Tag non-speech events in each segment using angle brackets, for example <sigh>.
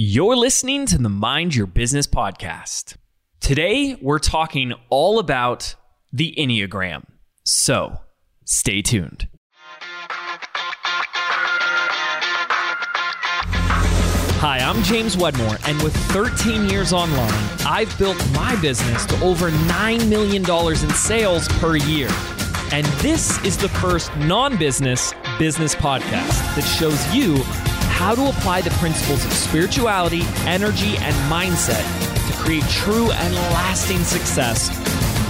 You're listening to the Mind Your Business podcast. Today, we're talking all about the Enneagram. So, stay tuned. Hi, I'm James Wedmore, and with 13 years online, I've built my business to over $9 million in sales per year. And this is the first non business business podcast that shows you how to apply the principles of spirituality, energy, and mindset to create true and lasting success,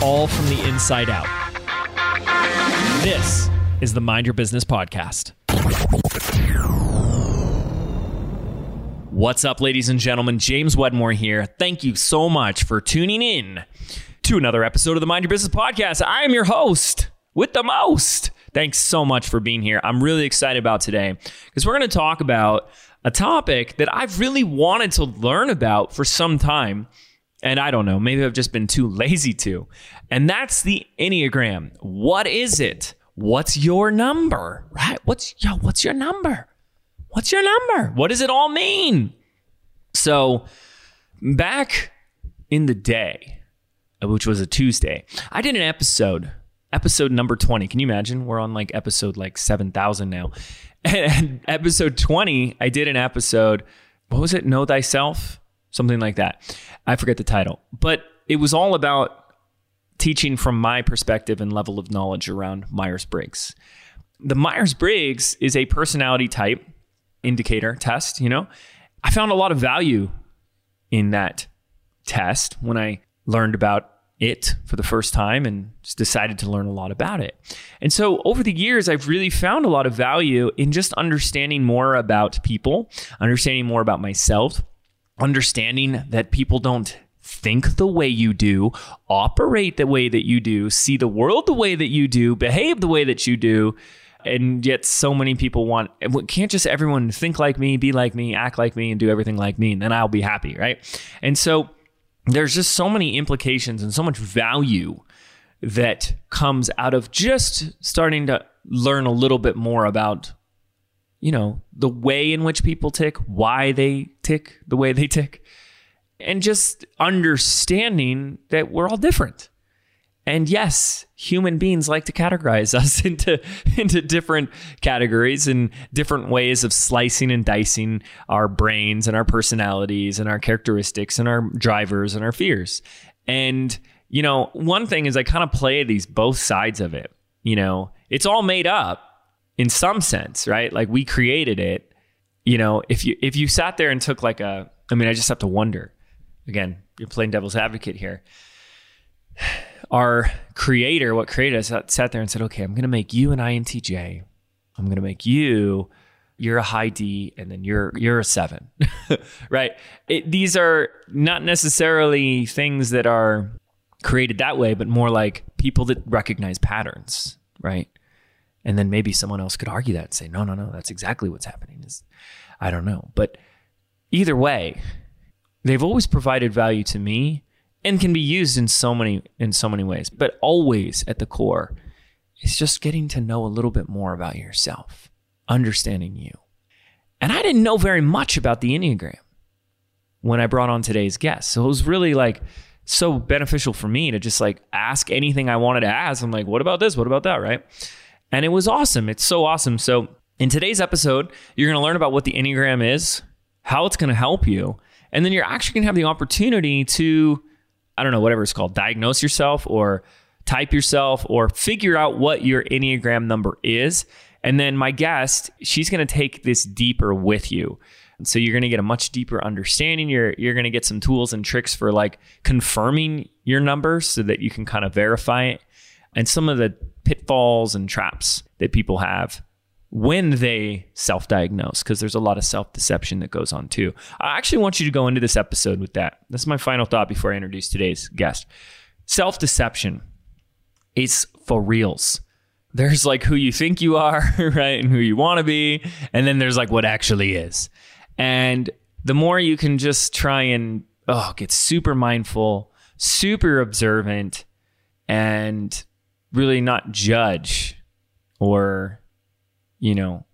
all from the inside out. This is the Mind Your Business podcast. What's up, ladies and gentlemen? James Wedmore here. Thank you so much for tuning in to another episode of the Mind Your Business podcast. I am your host with the most. Thanks so much for being here. I'm really excited about today because we're going to talk about a topic that I've really wanted to learn about for some time. And I don't know, maybe I've just been too <laughs> lazy to. And that's the Enneagram. What is it? What's your number? Right? What's yo, what's your number? What's your number? What does it all mean? So, back in the day, which was a Tuesday, I did an episode episode number 20. Can you imagine? We're on like episode like 7,000 now. <laughs> And episode 20, I did an episode, what was it? Know Thyself? Something like that. I forget the title. But it was all about teaching from my perspective and level of knowledge around Myers Briggs. The Myers Briggs is a personality type indicator test, you know? I found a lot of value in that test when I learned about it for the first time and decided to learn a lot about it. And so over the years, I've really found a lot of value in just understanding more about people, understanding more about myself, understanding that people don't think the way you do, operate the way that you do, see the world the way that you do, behave the way that you do. And yet, so many people want, can't just everyone think like me, be like me, act like me, and do everything like me, and then I'll be happy, right? And so, there's just so many implications and so much value that comes out of just starting to learn a little bit more about you know the way in which people tick why they tick the way they tick and just understanding that we're all different and yes, human beings like to categorize <laughs> us into, into different categories and different ways of slicing and dicing our brains and our personalities and our characteristics and our drivers and our fears. And, you know, one thing is I kind of play these both sides of it. You know, it's all made up in some sense, right? Like we created it. You know, if you if you sat there and took like a I mean, I just have to wonder. Again, you're playing devil's advocate here our creator, what created us, sat there and said, okay, I'm going to make you an INTJ. I'm going to make you, you're a high D, and then you're you're a seven, <laughs> right? It, these are not necessarily things that are created that way, but more like people that recognize patterns, right? And then maybe someone else could argue that and say, no, no, no, that's exactly what's happening. Is I don't know, but either way, they've always provided value to me and can be used in so many in so many ways but always at the core is just getting to know a little bit more about yourself understanding you. And i didn't know very much about the enneagram when i brought on today's guest. So it was really like so beneficial for me to just like ask anything i wanted to ask. I'm like what about this? What about that? Right? And it was awesome. It's so awesome. So in today's episode you're going to learn about what the enneagram is how it's going to help you and then you're actually going to have the opportunity to I don't know, whatever it's called, diagnose yourself or type yourself or figure out what your Enneagram number is. And then my guest, she's going to take this deeper with you. And so you're going to get a much deeper understanding. You're you're going to get some tools and tricks for like confirming your number so that you can kind of verify it and some of the pitfalls and traps that people have when they self diagnose, because there's a lot of self deception that goes on too. I actually want you to go into this episode with that. That's my final thought before I introduce today's guest. Self deception is for reals. There's like who you think you are, <laughs> right? And who you want to be. And then there's like what actually is. And the more you can just try and, oh, get super mindful, super observant, and really not judge or you know,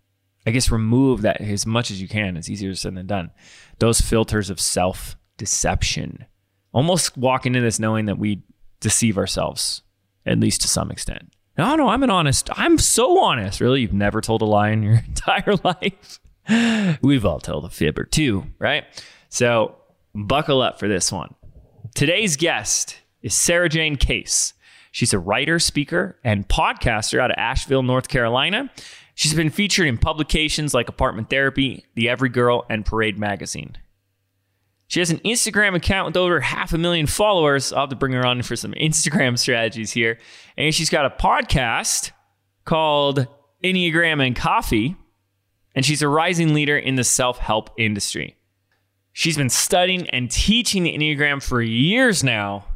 I guess, remove that as much as you can. It's easier said than done. Those filters of self deception. Almost walk into this knowing that we deceive ourselves, at least to some extent. No, no, I'm an honest. I'm so honest. Really, you've never told a lie in your <laughs> entire life. <laughs> We've all told a fib or two, right? So buckle up for this one. Today's guest is Sarajane Case. She's a writer, speaker, and podcaster out of Asheville, North Carolina. She's been featured in publications like Apartment Therapy, The Every Girl, and Parade Magazine. She has an Instagram account with over half a million followers. I'll have to bring her on for some <laughs> Instagram strategies here. And she's got a podcast called Enneagram and Coffee. And she's a rising leader in the self help industry. She's been studying and teaching the Enneagram for years now.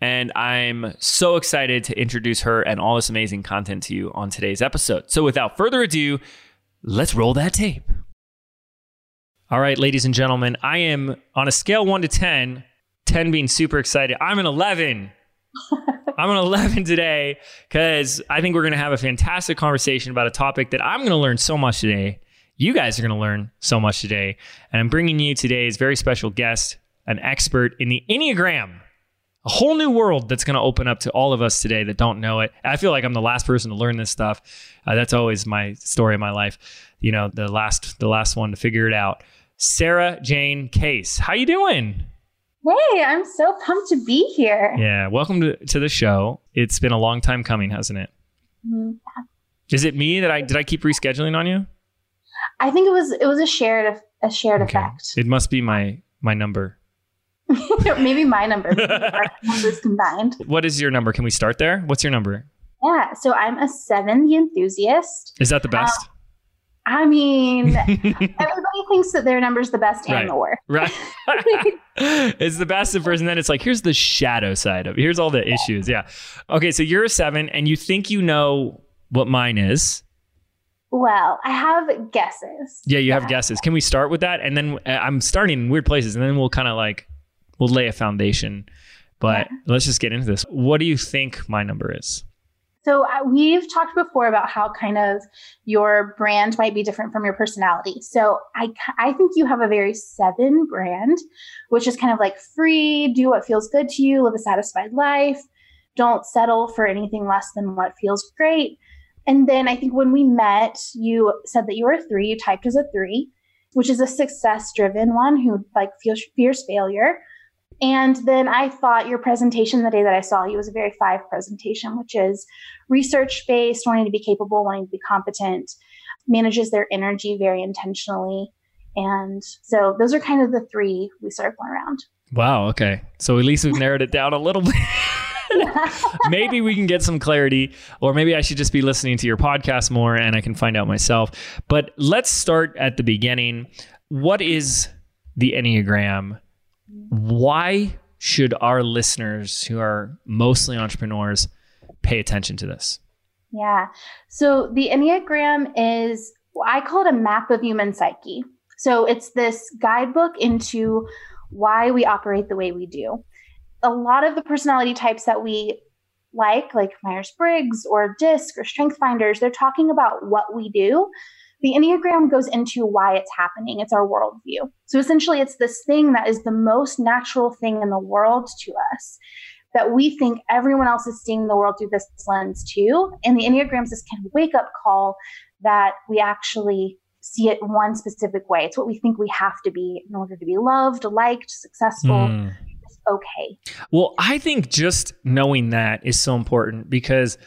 And I'm so excited to introduce her and all this amazing content to you on today's episode. So without further ado, let's roll that tape. All right, ladies and gentlemen, I am on a scale one to 10, 10 being super excited. I'm an 11. <laughs> I'm an 11 today because I think we're going to have a fantastic conversation about a topic that I'm going to learn so much today. You guys are going to learn so much today. And I'm bringing you today's very special guest, an expert in the Enneagram, a whole new world that's going to open up to all of us today that don't know it. I feel like I'm the last person to learn this stuff. Uh, that's always my story of my life. You know, the last the last one to figure it out. Sarajane Case. How you doing? Hey, I'm so pumped to be here. Yeah, welcome to, to the show. It's been a long time coming, hasn't it? Mm-hmm. Is it me that I did I keep rescheduling on you? I think it was it was a shared a shared okay. effect. It must be my my number. <laughs> maybe my number. Numbers combined. What is your number? Can we start there? What's your number? Yeah, so I'm a seven, the enthusiast. Is that the best? Um, I mean, <laughs> everybody thinks that their number's the best and the worst. Right. <laughs> it's the best at first, and then it's like, here's the shadow side of it. Here's all the issues. Yeah. Okay, so you're a seven, and you think you know what mine is. Well, I have guesses. Yeah, you have guesses. Can we start with that? And then uh, I'm starting in weird places, and then we'll kind of like we'll lay a foundation. But yeah. let's just get into this. What do you think my number is? So uh, we've talked before about how kind of your brand might be different from your personality. So I I think you have a very seven brand, which is kind of like free, do what feels good to you, live a satisfied life, don't settle for anything less than what feels great. And then I think when we met, you said that you were a three, you typed as a three, which is a success driven one who like fears, fears failure. And then I thought your presentation the day that I saw you was a very five presentation, which is research based, wanting to be capable, wanting to be competent, manages their energy very intentionally. And so those are kind of the three we going around. Wow. Okay. So at least we've narrowed it down a little bit. <laughs> maybe we can get some clarity, or maybe I should just be listening to your podcast more and I can find out myself. But let's start at the beginning. What is the Enneagram? Why should our listeners, who are mostly entrepreneurs, pay attention to this? Yeah. So the Enneagram is, I call it a map of human psyche. So it's this guidebook into why we operate the way we do. A lot of the personality types that we like, like Myers Briggs or DISC or Strength Finders, they're talking about what we do. The Enneagram goes into why it's happening. It's our worldview. So essentially, it's this thing that is the most natural thing in the world to us that we think everyone else is seeing the world through this lens too. And the Enneagram is this kind of wake up call that we actually see it one specific way. It's what we think we have to be in order to be loved, liked, successful. Mm. Okay. Well, I think just knowing that is so important because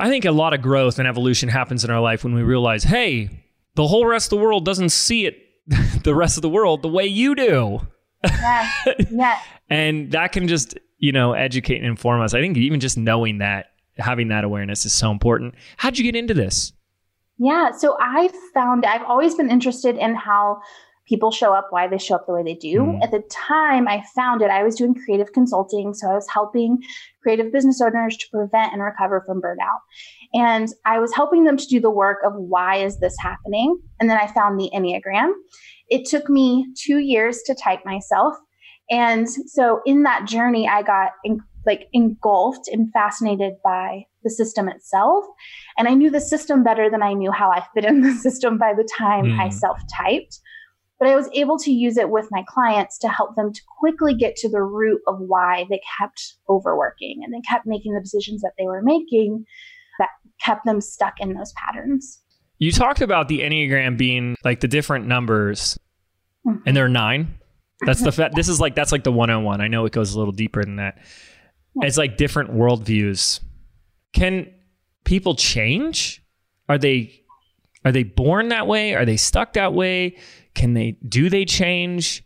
I think a lot of growth and evolution happens in our life when we realize, hey, the whole rest of the world doesn't see it, <laughs> the rest of the world, the way you do. Yeah. yeah. <laughs> and that can just, you know, educate and inform us. I think even just knowing that, having that awareness is so important. How'd you get into this? Yeah. So I found I've always been interested in how people show up, why they show up the way they do. Mm. At the time I found it, I was doing creative consulting. So I was helping creative business owners to prevent and recover from burnout. And I was helping them to do the work of why is this happening? And then I found the Enneagram. It took me two years to type myself. And so in that journey, I got like engulfed and fascinated by the system itself. And I knew the system better than I knew how I fit in the <laughs> system by the time mm. I self typed. But I was able to use it with my clients to help them to quickly get to the root of why they kept overworking and they kept making the decisions that they were making that kept them stuck in those patterns. You talked about the Enneagram being like the different numbers, mm-hmm. and there are nine. That's the fa- this is like that's like the 101. I know it goes a little deeper than that. It's like different worldviews. Can people change? Are they are they born that way? Are they stuck that way? Can they do they change?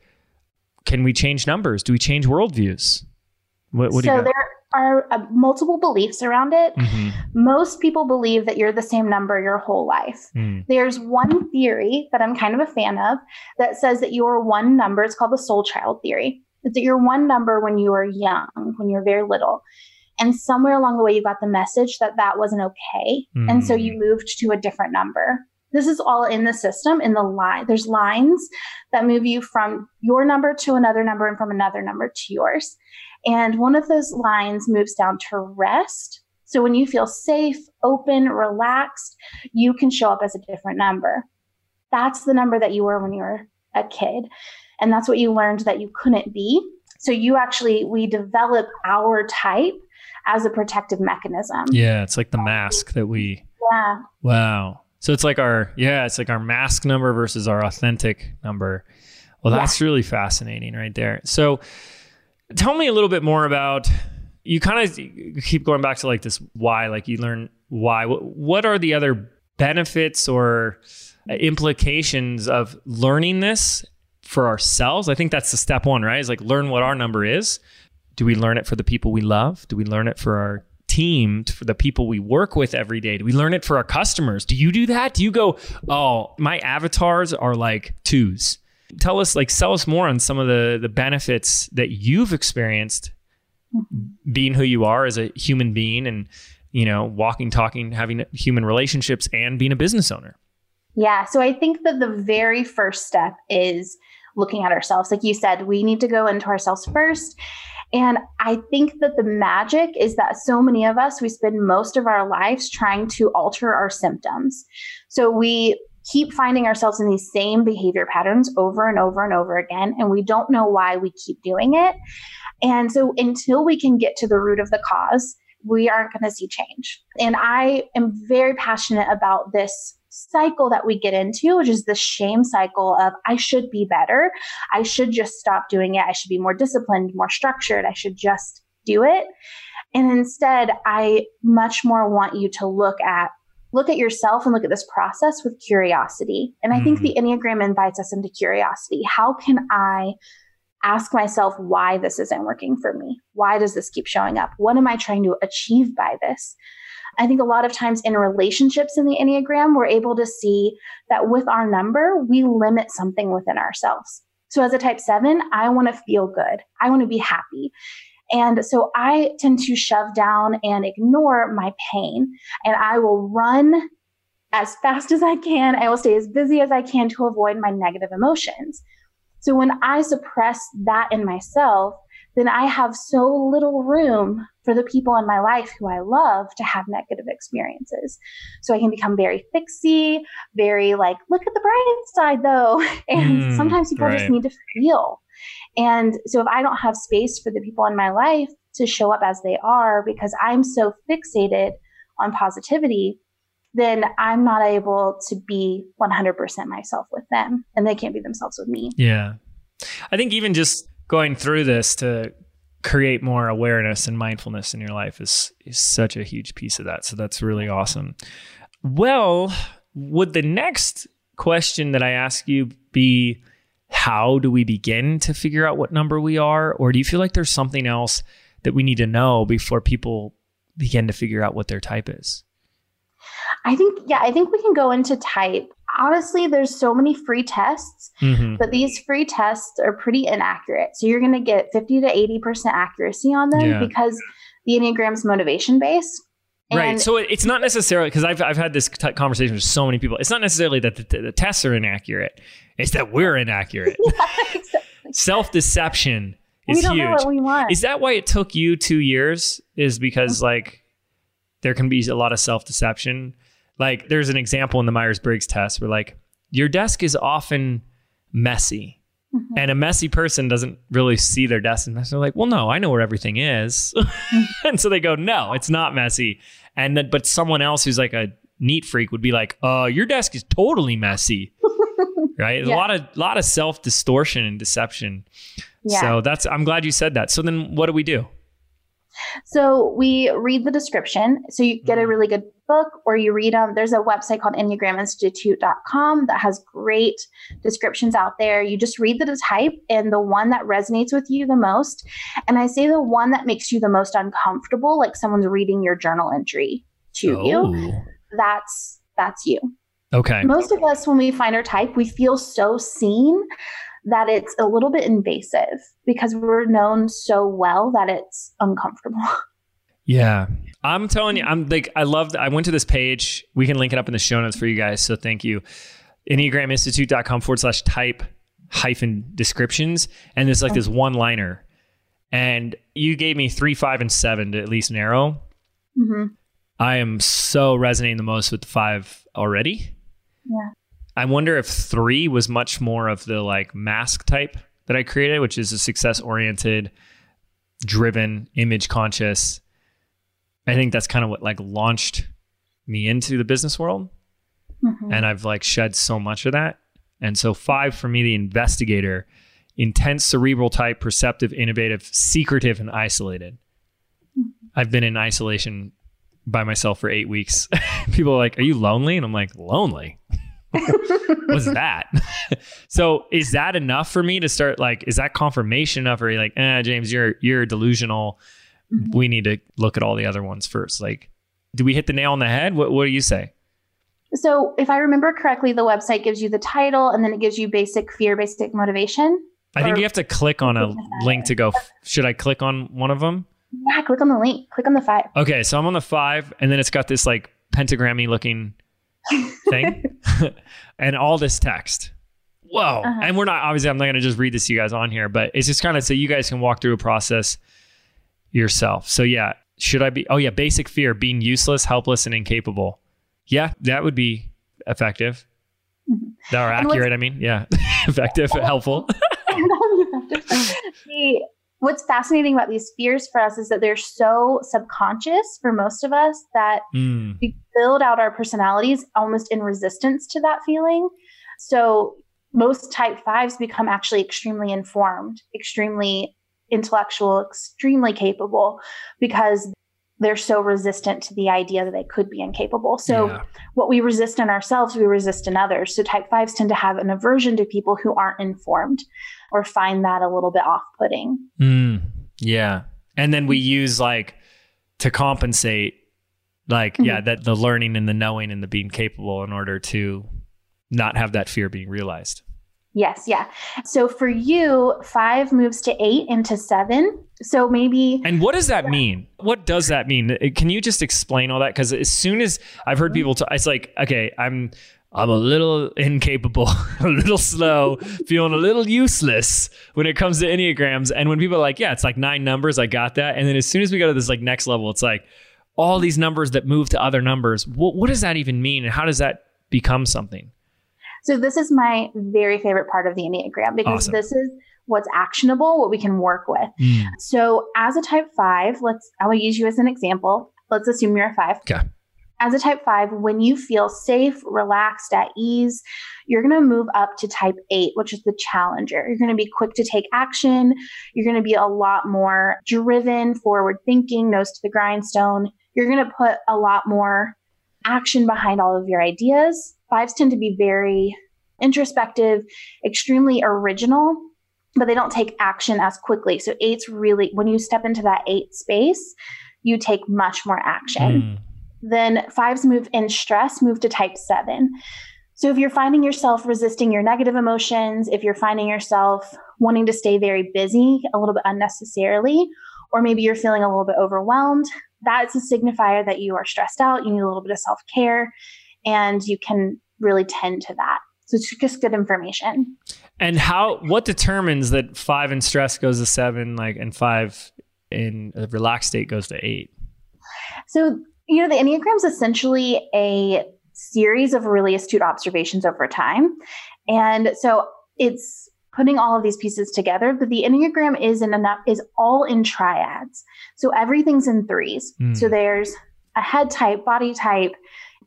Can we change numbers? Do we change worldviews? What, what so there are uh, multiple beliefs around it. Mm-hmm. Most people believe that you're the same number your whole life. Mm. There's one theory that I'm kind of a fan of that says that you are one number. It's called the soul child theory. It's that you're one number when you were young, when you were very little. And somewhere along the way, you got the message that that wasn't okay. Mm. And so you hmm. moved to a different number. This is all in the system, in the line. There's lines that move you from your number to another number and from another number to yours. And one of those lines moves down to rest. So when you feel safe, open, relaxed, you can show up as a different number. That's the number that you were when you were a kid. And that's what you learned that you couldn't be. So you actually, we develop our type as a protective mechanism. Yeah, it's like the mask that we. Yeah. Wow. So it's like our yeah, it's like our mask number versus our authentic number. Well, that's yeah. really fascinating right there. So tell me a little bit more about you kind of keep going back to like this why like you learn why what are the other benefits or implications of learning this for ourselves i think that's the step one right is like learn what our number is do we learn it for the people we love do we learn it for our team for the people we work with every day do we learn it for our customers? Do you do that? Do you go oh my avatars are like twos. Tell us like sell us more on some of the the benefits that you've experienced being who you are as a human being and you know walking talking having human relationships and being a business owner. Yeah so i think that the very first step is looking at ourselves. Like you said we need to go into ourselves first and I think that the magic is that so many of us, we spend most of our lives trying to alter our symptoms. So we keep finding ourselves in these same behavior patterns over and over and over again, and we don't know why we keep doing it. And so until we can get to the root of the cause, we aren't going to see change. And I am very passionate about this cycle that we get into, which is the shame cycle of I should be better. I should just stop doing it. I should be more disciplined, more structured. I should just do it. And instead, I much more want you to look at look at yourself and look at this process with curiosity. And I mm-hmm. think the Enneagram invites us into curiosity. How can I ask myself why this isn't working for me? Why does this keep showing up? What am I trying to achieve by this? I think a lot of times in relationships in the Enneagram, we're able to see that with our number, we limit something within ourselves. So as a type seven, I want to feel good. I want to be happy. And so I tend to shove down and ignore my pain. And I will run as fast as I can. I will stay as busy as I can to avoid my negative emotions. So when I suppress that in myself, then I have so little room for the people in my life who I love to have negative experiences. So I can become very fixy, very like, look at the bright side though. <laughs> And mm, sometimes people right. just need to feel. And so if I don't have space for the people in my life to show up as they are because I'm so fixated on positivity, then I'm not able to be 100% myself with them and they can't be themselves with me. Yeah. I think even just going through this to create more awareness and mindfulness in your life is is such a huge piece of that. So that's really awesome. Well, would the next question that I ask you be how do we begin to figure out what number we are? Or do you feel like there's something else that we need to know before people begin to figure out what their type is? I think, yeah, I think we can go into type. Honestly, there's so many free tests, mm-hmm. but these free tests are pretty inaccurate. So you're going to get 50 to 80% accuracy on them yeah. because the Enneagram's motivation based. right. So it's not necessarily because I've, I've had this t- conversation with so many people. It's not necessarily that the, the tests are inaccurate. It's that we're inaccurate. <laughs> yeah, exactly. Self deception is we don't huge. know what we want. Is that why it took you two years? Is because like there can be a lot of self deception. Like there's an example in the Myers Briggs test where like your desk is often messy. Mhm. And a messy person doesn't really see their desk and they're like, well, no, I know where everything is. <laughs> and so they go, no, it's not messy. And then, but someone else who's like a neat freak would be like, uh, your desk is totally messy. <laughs> right? Yeah. A lot of lot of self distortion and deception. Yeah. So that's I'm glad you said that. So then what do we do? So we read the description. So you get a Mhm. really good book, or you read them. There's a website called EnneagramInstitute.com that has great descriptions out there. You just read the type and the one that resonates with you the most. And I say the one that makes you the most uncomfortable, like someone's reading your journal entry to you. Oh. That's that's you. Okay. Most of us, when we find our type, we feel so seen that it's a little bit invasive because we're known so well that it's uncomfortable. <laughs> Yeah. I'm telling you, I'm like, I love, I went to this page. We can link it up in the show notes for you guys. So thank you. EnneagramInstitute.com forward slash type hyphen descriptions. And there's like this one liner. And you gave me three, five, and seven to at least narrow. hmm I am so resonating the most with the five already. Yeah. I wonder if three was much more of the like mask type that I created, which is a success oriented, driven, image conscious. I think that's kind of what like launched me into the business world. hmm And I've like shed so much of that. And so five for me, the investigator, intense, cerebral type, perceptive, innovative, secretive, and isolated. I've been in isolation by myself for eight weeks. <laughs> People are like, Are you lonely? And I'm like, Lonely? <laughs> What's that? <laughs> so is that enough for me to start like, is that confirmation enough? Or are you like, eh, James, you're you're delusional. We need to look at all the other ones first. Like, do we hit the nail on the head? What what do you say? So, if I remember correctly, the website gives you the title and then it gives you basic fear, basic motivation. I think you have to click on a link to go. Should I click on one of them? Yeah, click on the link. Click on the five. Okay, so I'm on the five, and then it's got this like pentagrammy looking <laughs> thing, <laughs> and all this text. Whoa! Uh-huh. And we're not obviously. I'm not going to just read this to you guys on here, but it's just kind of so you guys can walk through a process yourself. So yeah, should I be? Oh yeah, basic fear: being useless, helpless, and incapable. Yeah, that would be effective. That are accurate. I mean, yeah, <laughs> effective, helpful. <laughs> the, what's fascinating about these fears for us is that they're so subconscious for most of us that Mm. we build out our personalities almost in resistance to that feeling. So most type fives become actually extremely informed, extremely intellectual, extremely capable because they're so resistant to the idea that they could be incapable. So Yeah. what we resist in ourselves, we resist in others. So type fives tend to have an aversion to people who aren't informed or find that a little bit off putting. Mm, yeah. And then we use like to compensate, like, yeah, that the learning and the knowing and the being capable in order to not have that fear being realized. Yes, yeah. So for you, five moves to eight into seven. So maybe And what does that mean? What does that mean? Uh, Can you just explain all that? Because as soon as I've heard people, t- it's like, okay, I'm. I'm a little incapable, <laughs> a little slow, <laughs> feeling a little useless when it comes to Enneagrams. And when people are like, yeah, it's like nine numbers, I got that. And then as soon as we go to this like next level, it's like all these numbers that move to other numbers. What, what does that even mean? And how does that become something? So this is my very favorite part of the Enneagram because Awesome. this is what's actionable, what we can work with. Mm. So as a type five, let's I will use you as an example. Let's assume you're a five. Okay. As a type five, when you feel safe, relaxed, at ease, you're going to move up to type eight, which is the challenger. You're going to be quick to take action. You're going to be a lot more driven, forward thinking, nose to the grindstone. You're going to put a lot more action behind all of your ideas. Fives tend to be very introspective, extremely original, but they don't take action as quickly. So, eight's really, when you step into that eight space, you take much more action. Mm. Then fives move in stress, move to type seven. So if you're finding yourself resisting your negative emotions, if you're finding yourself wanting to stay very busy a little bit unnecessarily, or maybe you're feeling a little bit overwhelmed, that's a signifier that you are stressed out. You need a little bit of self care, and you can really tend to that. So it's just good information. And how? What determines that five in stress goes to seven, like, and five in a relaxed state goes to eight? So you know, the Enneagram is essentially a series of really astute observations over time, and so it's putting all of these pieces together. But the Enneagram is in enough is all in triads. So everything's in threes. Mm. So there's a head type, body type,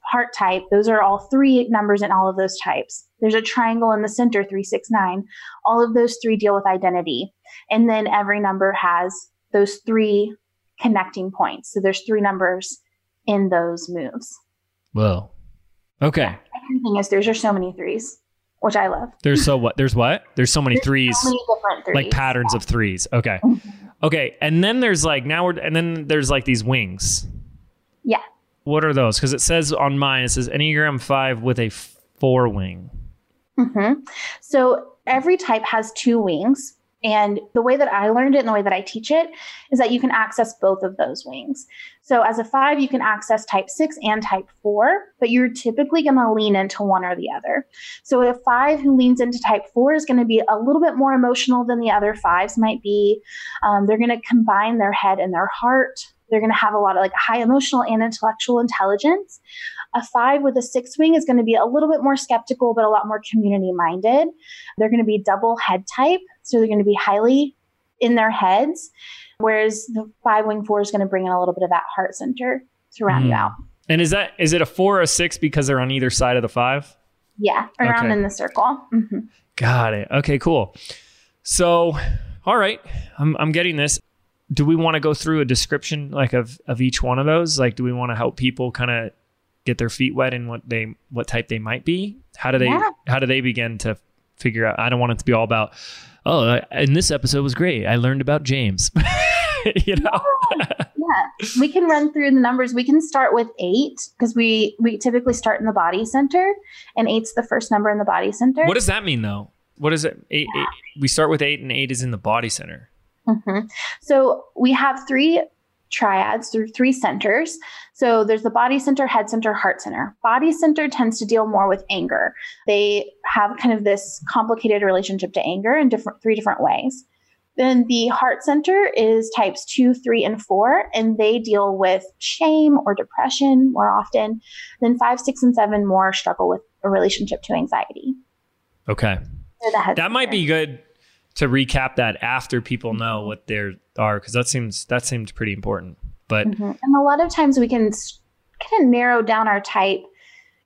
heart type. Those are all three numbers in all of those types. There's a triangle in the center, 369. All of those three deal with identity. And then every number has those three connecting points. So there's three numbers in those moves. Whoa. Okay. Yeah. The thing is, there's just so many threes, which I love. There's so what? There's what? There's so many there's threes. So many different threes. Like patterns of threes. Okay. Mm-hmm. Okay. And then there's like now we're and then there's like these wings. Yeah. What are those? Because it says on mine, it says Enneagram 5 with a four wing. Mm-hmm. So every type has two wings. And the way that I learned it and the way that I teach it is that you can access both of those wings. So as a five, you can access type six and type four, but you're typically going to lean into one or the other. So a five who leans into type four is going to be a little bit more emotional than the other fives might be. Um, they're going to combine their head and their heart. They're going to have a lot of like high emotional and intellectual intelligence. A five with a six wing is going to be a little bit more skeptical, but a lot more community minded. They're going to be double head type. So they're going to be highly in their heads. Whereas the five wing four is going to bring in a little bit of that heart center to round mm. you out. And is that, is it a four or a six because they're on either side of the five? Yeah, around okay. in the circle. Mm-hmm. Got it. Okay, cool. So, all right, I'm, I'm getting this do we want to go through a description like of of each one of those? Like, do we want to help people kind of get their feet wet in what they what type they might be? How do they yeah. how do they begin to figure out? I don't want it to be all about. Oh, uh, and this episode was great. I learned about James. <laughs> you know. Yeah. yeah, we can run through the numbers. We can start with eight because we we typically start in the body center, and eight's the first number in the body center. What does that mean, though? What is it? Eight, yeah. eight, we start with eight, and eight is in the body center. Mm-hmm. So we have three triads through three centers. So there's the body center, head center, heart center. Body center tends to deal more with anger. They have kind of this complicated relationship to anger in different three different ways. Then the heart center is types two, three, and four, and they deal with shame or depression more often. Then five, six, and seven more struggle with a relationship to anxiety. Okay. That might be good to recap that after people know what there are because that seems that seems pretty important but mm-hmm. and a lot of times we can kind of narrow down our type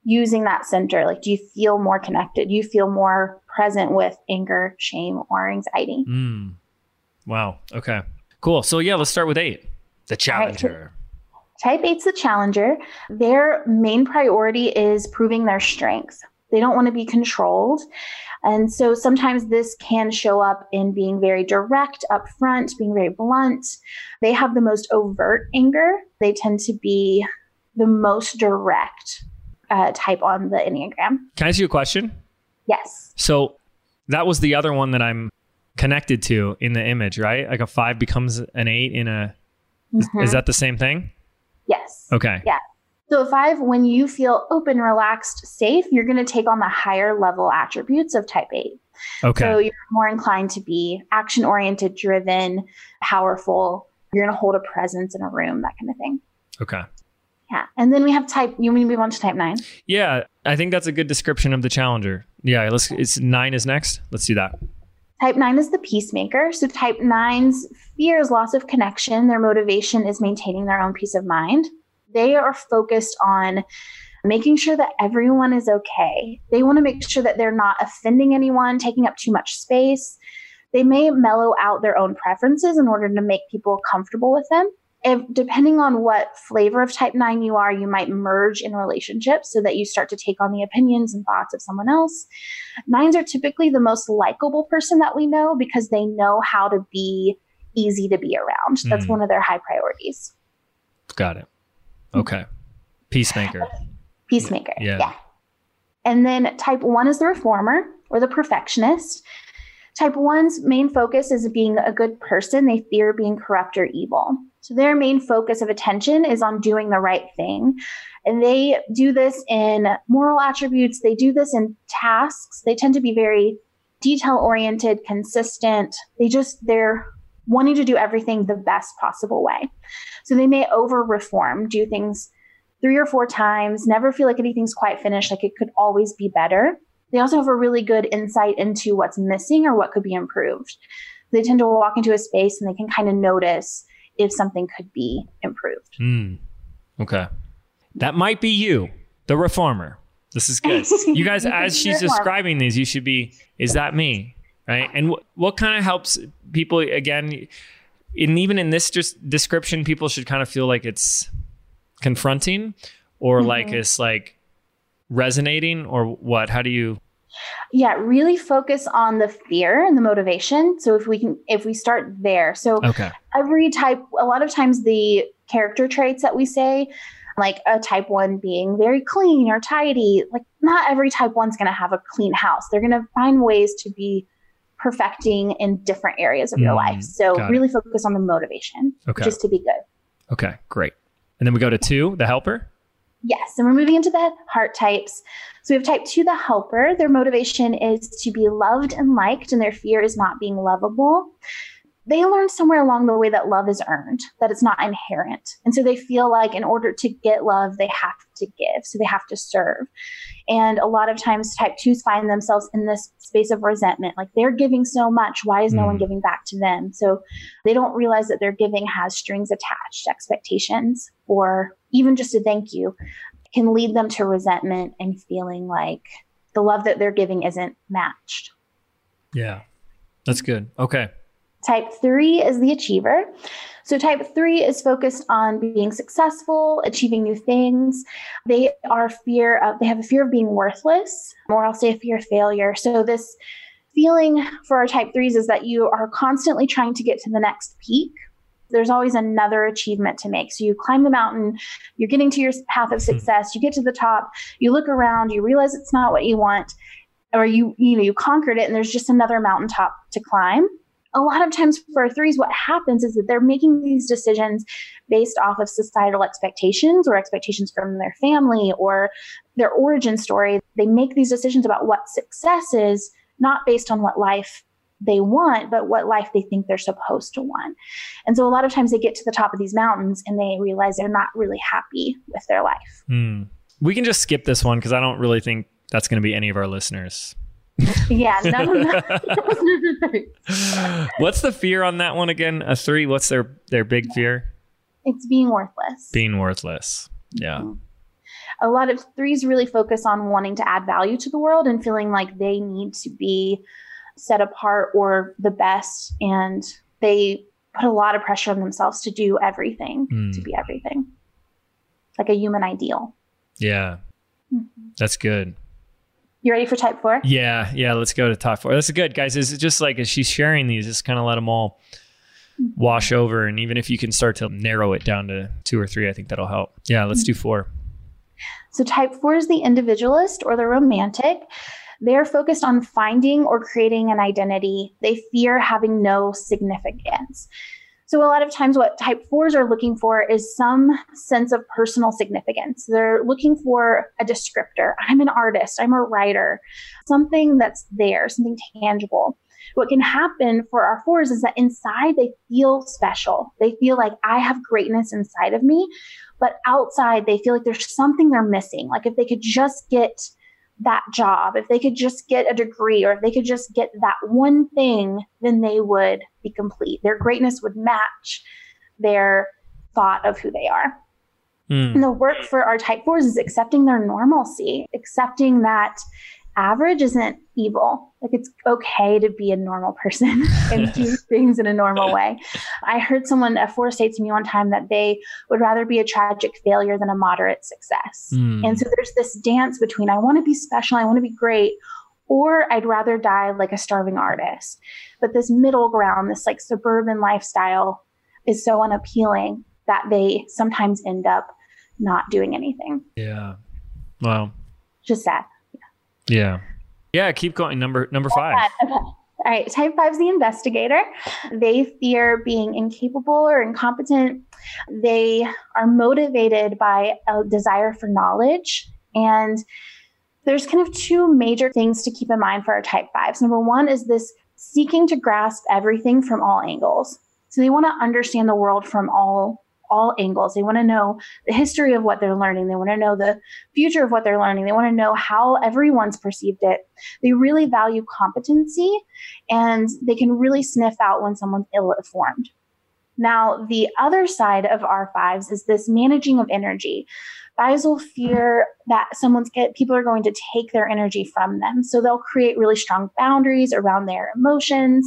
using that center. Like do you feel more connected? Do you feel more present with anger shame or anxiety? Mm. wow. Okay. Cool. So yeah let's start with eight. The challenger right. type eight's the challenger. Their main priority is proving their strength they don't want to be controlled and so sometimes this can show up in being very direct, upfront, being very blunt. They have the most overt anger. They tend to be the most direct uh, type on the Enneagram. Can I ask you a question? Yes. So that was the other one that I'm connected to in the image, right? Like a five becomes an eight in a. Mm-hmm. Is that the same thing? Yes. Okay. Yeah. So, five, when you feel open, relaxed, safe, you're going to take on the higher level attributes of type eight. Okay. So, you're more inclined to be action oriented, driven, powerful. You're going to hold a presence in a room, that kind of thing. Okay. Yeah. And then we have type, you mean we move on to type nine? Yeah. I think that's a good description of the challenger. Yeah. Let's, it's nine is next. Let's do that. Type 9 is the peacemaker. So, type 9's fear is loss of connection. Their motivation is maintaining their own peace of mind. They are focused on making sure that everyone is okay. They want to make sure that they're not offending anyone, taking up too much space. They may mellow out their own preferences in order to make people comfortable with them. If, depending on what flavor of type 9 you are, you might merge in relationships so that you start to take on the opinions and thoughts of someone else. Nines are typically the most likable person that we know because they know how to be easy to be around. That's mm. one of their high priorities. Got it. Okay. Peacemaker. Peacemaker. Yeah. yeah. And then type one is the reformer or the perfectionist. Type 1's main focus is being a good person. They fear being corrupt or evil. So their main focus of attention is on doing the right thing. And they do this in moral attributes, they do this in tasks. They tend to be very detail oriented, consistent. They just, they're wanting to do everything the best possible way. So they may over reform, do things three or four times, never feel like anything's quite finished, like it could always be better. They also have a really good insight into what's missing or what could be improved. They tend to walk into a space and they can kind of notice if something could be improved. Mm. Okay. That might be you, the reformer. This is good. <laughs> You guys, as she's describing these, you should be, is that me? Right. And w- what kind of helps people, again, and even in this just description, people should kind of feel like it's confronting or mm-hmm. like it's like resonating or what? How do you? Yeah, really focus on the fear and the motivation. So if we can, if we start there, so okay. every type, a lot of times the character traits that we say, like a type one being very clean or tidy, like not every type one's going to have a clean house. They're going to find ways to be perfecting in different areas of mm, your life. So really it. focus on the motivation, okay. just to be good. Okay, great. And then we go to two, the helper. Yes, and we're moving into the heart types. So we have type two, the helper. Their motivation is to be loved and liked, and their fear is not being lovable. They learn somewhere along the way that love is earned, that it's not inherent. And so they feel like in order to get love, they have to give. So they have to serve. And a lot of times, type twos find themselves in this space of resentment. Like they're giving so much. Why is no one mm. giving back to them? So they don't realize that their giving has strings attached, expectations, or even just a thank you can lead them to resentment and feeling like the love that they're giving isn't matched. Yeah, that's good. Okay. Type three is the achiever. So, type three is focused on being successful, achieving new things. They are fear of, they have a fear of being worthless, or I'll say a fear of failure. So, this feeling for our type threes is that you are constantly trying to get to the next peak. There's always another achievement to make. So, you climb the mountain, you're getting to your path of hmm. success, you get to the top, you look around, you realize it's not what you want, or you, you know, you conquered it, and there's just another mountaintop to climb a lot of times for threes, what happens is that they're making these decisions based off of societal expectations or expectations from their family or their origin story. They make these decisions about what success is, not based on what life they want, but what life they think they're supposed to want. And so a lot of times they get to the top of these mountains and they realize they're not really happy with their life. Hmm. We can just skip this one because I don't really think that's going to be any of our listeners yeah, no, no. <laughs> What's the fear on that one again? A three. What's their their big fear? It's being worthless. Being worthless. Yeah. Mm-hmm. A lot of threes really focus on wanting to add value to the world and feeling like they need to be set apart or the best, and they put a lot of pressure on themselves to do everything, mm. to be everything, like a human ideal. Yeah, mm-hmm. that's good. You ready for type four? Yeah, yeah. Let's go to type four. That's good, guys. Is just like as she's sharing these, just kind of let them all wash over, and even if you can start to narrow it down to two or three, I think that'll help. Yeah, let's do four. So type four is the individualist or the romantic. They're focused on finding or creating an identity. They fear having no significance. So, a lot of times, what type fours are looking for is some sense of personal significance. They're looking for a descriptor. I'm an artist, I'm a writer, something that's there, something tangible. What can happen for our fours is that inside they feel special. They feel like I have greatness inside of me, but outside they feel like there's something they're missing. Like if they could just get that job, if they could just get a degree or if they could just get that one thing, then they would be complete. Their greatness would match their thought of who they are. Mm. And the work for our type fours is accepting their normalcy, accepting that average isn't evil. Like it's okay to be a normal person <laughs> and do <laughs> things in a normal way. I heard someone, a four say to me one time that they would rather be a tragic failure than a moderate success. Mm. And so there's this dance between I want to be special, I want to be great, or I'd rather die like a starving artist. But this middle ground, this like suburban lifestyle is so unappealing that they sometimes end up not doing anything. Yeah. Wow. Just sad. Yeah. Yeah, keep going. Number number five. Okay. All right, type five is the investigator. They fear being incapable or incompetent. They are motivated by a desire for knowledge. And there's kind of two major things to keep in mind for our type fives. Number one is this seeking to grasp everything from all angles. So they want to understand the world from all all angles. They want to know the history of what they're learning. They want to know the future of what they're learning. They want to know how everyone's perceived it. They really value competency and they can really sniff out when someone's ill informed. Now, the other side of R5s is this managing of energy. Fives will fear that someone's get people are going to take their energy from them. So they'll create really strong boundaries around their emotions.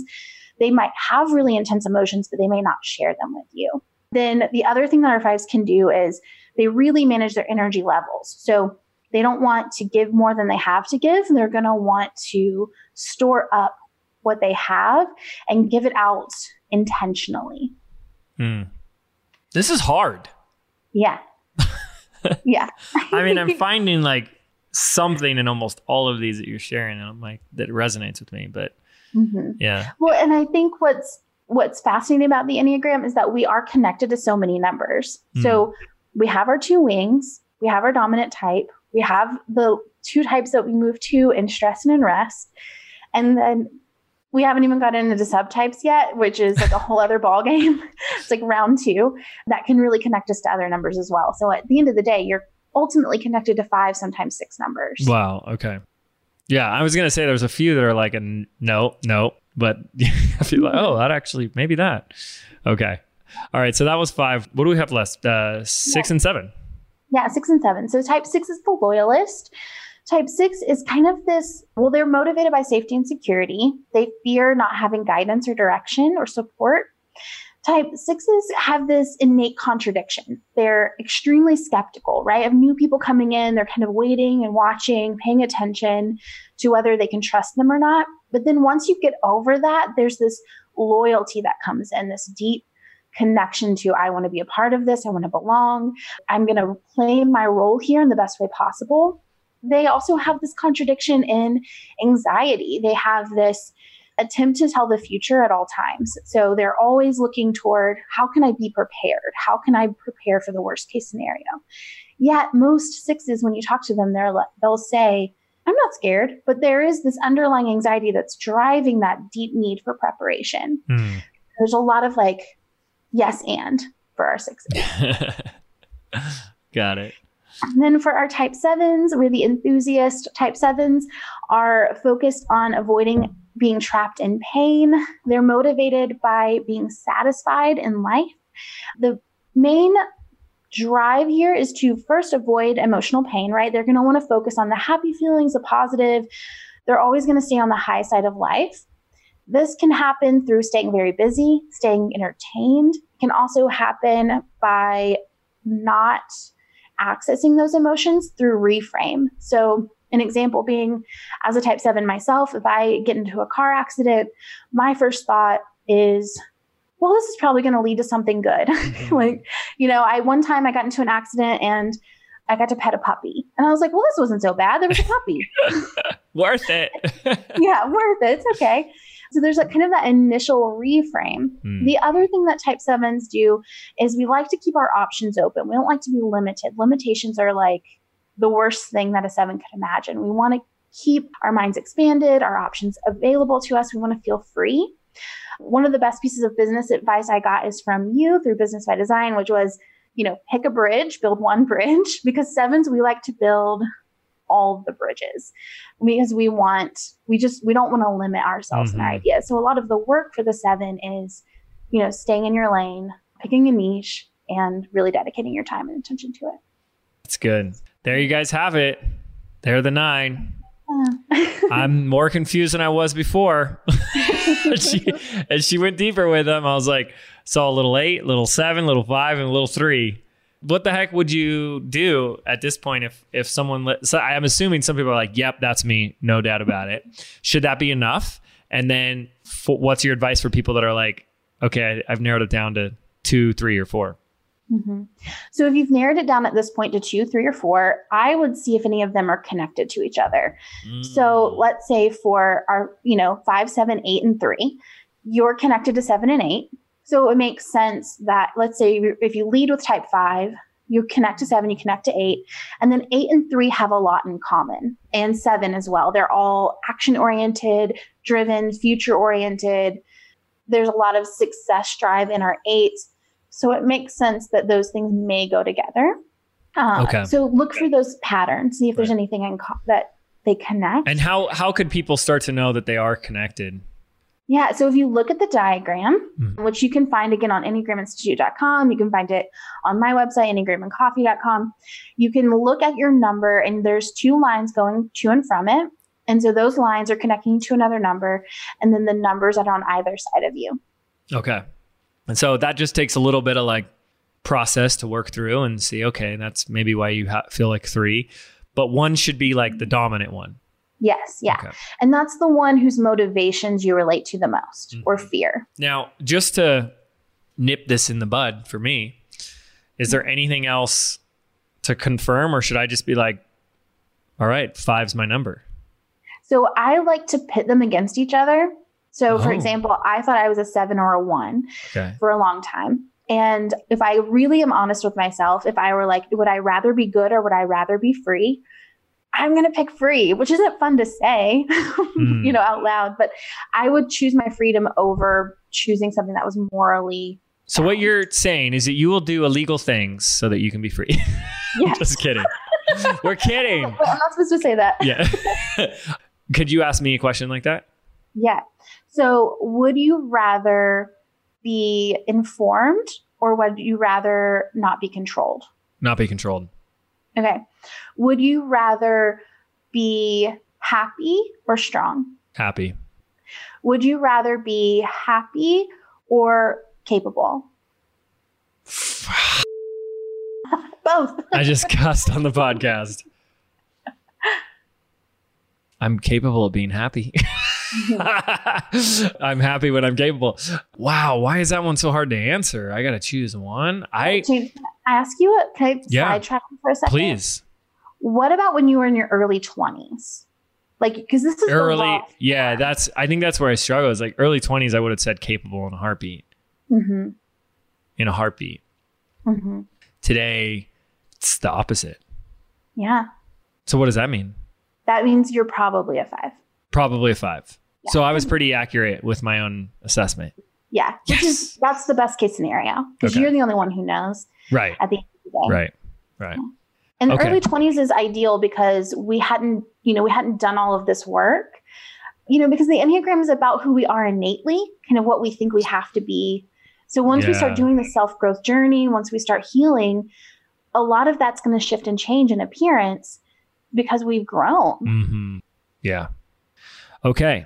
They might have really intense emotions, but they may not share them with you. Then the other thing that our fives can do is they really manage their energy levels. So they don't want to give more than they have to give. They're going to want to store up what they have and give it out intentionally. Mm. This is hard. Yeah. <laughs> yeah. I mean, I'm <laughs> finding like something in almost all of these that you're sharing, and I'm like that resonates with me. But mm-hmm. yeah. Well, and I think what's what's fascinating about the Enneagram is that we are connected to so many numbers. Mm. So we have our two wings, we have our dominant type, we have the two types that we move to in stress and in rest. And then we haven't even gotten into subtypes yet, which is like a whole other <laughs> ball game. <laughs> it's like round two that can really connect us to other numbers as well. So at the end of the day, you're ultimately connected to five, sometimes six numbers. Wow. Okay. Yeah, I was gonna say there's a few that are like a no, no, but <laughs> I feel like, oh, that actually maybe that. Okay. All right. So that was five. What do we have left? Uh, six yeah. and seven. Yeah, six and seven. So type six is the loyalist. Type six is kind of this, well, they're motivated by safety and security. They fear not having guidance or direction or support. Type sixes have this innate contradiction. They're extremely skeptical, right? Of new people coming in, they're kind of waiting and watching, paying attention to whether they can trust them or not. But then once you get over that, there's this loyalty that comes in, this deep connection to I want to be a part of this, I want to belong, I'm going to play my role here in the best way possible. They also have this contradiction in anxiety. They have this attempt to tell the future at all times. So they're always looking toward how can I be prepared? How can I prepare for the worst case scenario? Yet most sixes, when you talk to them, they're they'll say, I'm not scared, but there is this underlying anxiety that's driving that deep need for preparation. Mm. There's a lot of like, yes, and for our sixes. <laughs> Got it. And then for our type sevens, we're the enthusiast. Type sevens are focused on avoiding being trapped in pain. They're motivated by being satisfied in life. The main drive here is to first avoid emotional pain, right? They're going to want to focus on the happy feelings, the positive. They're always going to stay on the high side of life. This can happen through staying very busy, staying entertained. It can also happen by not accessing those emotions through reframe. So, an example being, as a type 7 myself, if I get into a car accident, my first thought is, well, this is probably going to lead to something good. <laughs> Mm-hmm. like, you know, I one time I got into an accident and I got to pet a puppy. And I was like, well, this wasn't so bad. There was a puppy. <laughs> <laughs> worth it. yeah, worth it. It's okay. So there's like kind of that initial reframe. Mm. The other thing that type sevens do is we like to keep our options open. We don't like to be limited. Limitations are like the worst thing that a seven could imagine. We want to keep our minds expanded, our options available to us. We want to feel free. One of the best pieces of business advice I got is from you through Business by Design, which was, you know, pick a bridge, build one <laughs> bridge, because sevens, we like to build all the bridges because we want, we just, we don't want to limit ourselves mm-hmm. in our mm-hmm. ideas. So a lot of the work for the seven is, you know, staying in your lane, picking a niche, and really dedicating your time and attention to it. That's good. There you guys have it. They're the nine. I'm more confused than I was before. <laughs> she, as she went deeper with them, I was like, saw a little eight, little seven, little five, and a little three. What the heck would you do at this point if if someone? So I'm assuming some people are like, "Yep, that's me, no doubt about it." Should that be enough? And then, what's your advice for people that are like, "Okay, I've narrowed it down to two, three, or four? Mm-hmm. So if you've narrowed it down at this point to two, three, or four, I would see if any of them are connected to each other. Mm. So let's say for our, you know, five, seven, eight, and three, you're connected to seven and eight. So it makes sense that let's say if you lead with type five, you connect to seven, you connect to eight, and then eight and three have a lot in common, and seven as well. They're all action oriented, driven, future oriented. There's a lot of success drive in our eights so it makes sense that those things may go together. Uh, okay. So look for those patterns, see if there's anything in co- that they connect. And how how could people start to know that they are connected? Yeah, so if you look at the diagram, mm. which you can find again on enneagraminstitute.com, you can find it on my website enneagramandcoffee.com. You can look at your number and there's two lines going to and from it. And so those lines are connecting to another number and then the numbers that are on either side of you. Okay. And so that just takes a little bit of like process to work through and see, okay, that's maybe why you ha- feel like three, but one should be like the dominant one. Yes, yeah. Okay. And that's the one whose motivations you relate to the most mm-hmm. or fear. Now, just to nip this in the bud for me, is there anything else to confirm or should I just be like, all right, five's my number? So I like to pit them against each other so, for oh. example, I thought I was a seven or a one okay. for a long time. And if I really am honest with myself, if I were like, would I rather be good or would I rather be free? I'm going to pick free, which isn't fun to say, mm. <laughs> you know, out loud, but I would choose my freedom over choosing something that was morally. So, bad. what you're saying is that you will do illegal things so that you can be free. <laughs> Yes. Just kidding. <laughs> We're kidding. I'm not supposed to say that. Yeah. Could you ask me a question like that? Yeah. So, would you rather be informed or would you rather not be controlled? Not be controlled. Okay. Would you rather be happy or strong? Happy. Would you rather be happy or capable? <sighs> Both. I just cussed on the podcast. <laughs> I'm capable of being happy. <laughs> <laughs> I'm happy when I'm capable. Wow, why is that one so hard to answer? I got to choose one. I can I ask you a can I yeah, sidetrack for a second? Please. What about when you were in your early 20s? Like, because this is early. Yeah, that's. I think that's where I struggle. Is like early 20s. I would have said capable in a heartbeat. Mm-hmm. In a heartbeat. Mm-hmm. Today, it's the opposite. Yeah. So what does that mean? That means you're probably a five. Probably a five. So I was pretty accurate with my own assessment. Yeah, which yes. is that's the best case scenario because okay. you're the only one who knows. Right. At the end of the day. Right. Right. Yeah. And okay. early 20s is ideal because we hadn't, you know, we hadn't done all of this work. You know, because the Enneagram is about who we are innately, kind of what we think we have to be. So once yeah. we start doing the self growth journey, once we start healing, a lot of that's going to shift and change in appearance because we've grown. Mm-hmm. Yeah. Okay.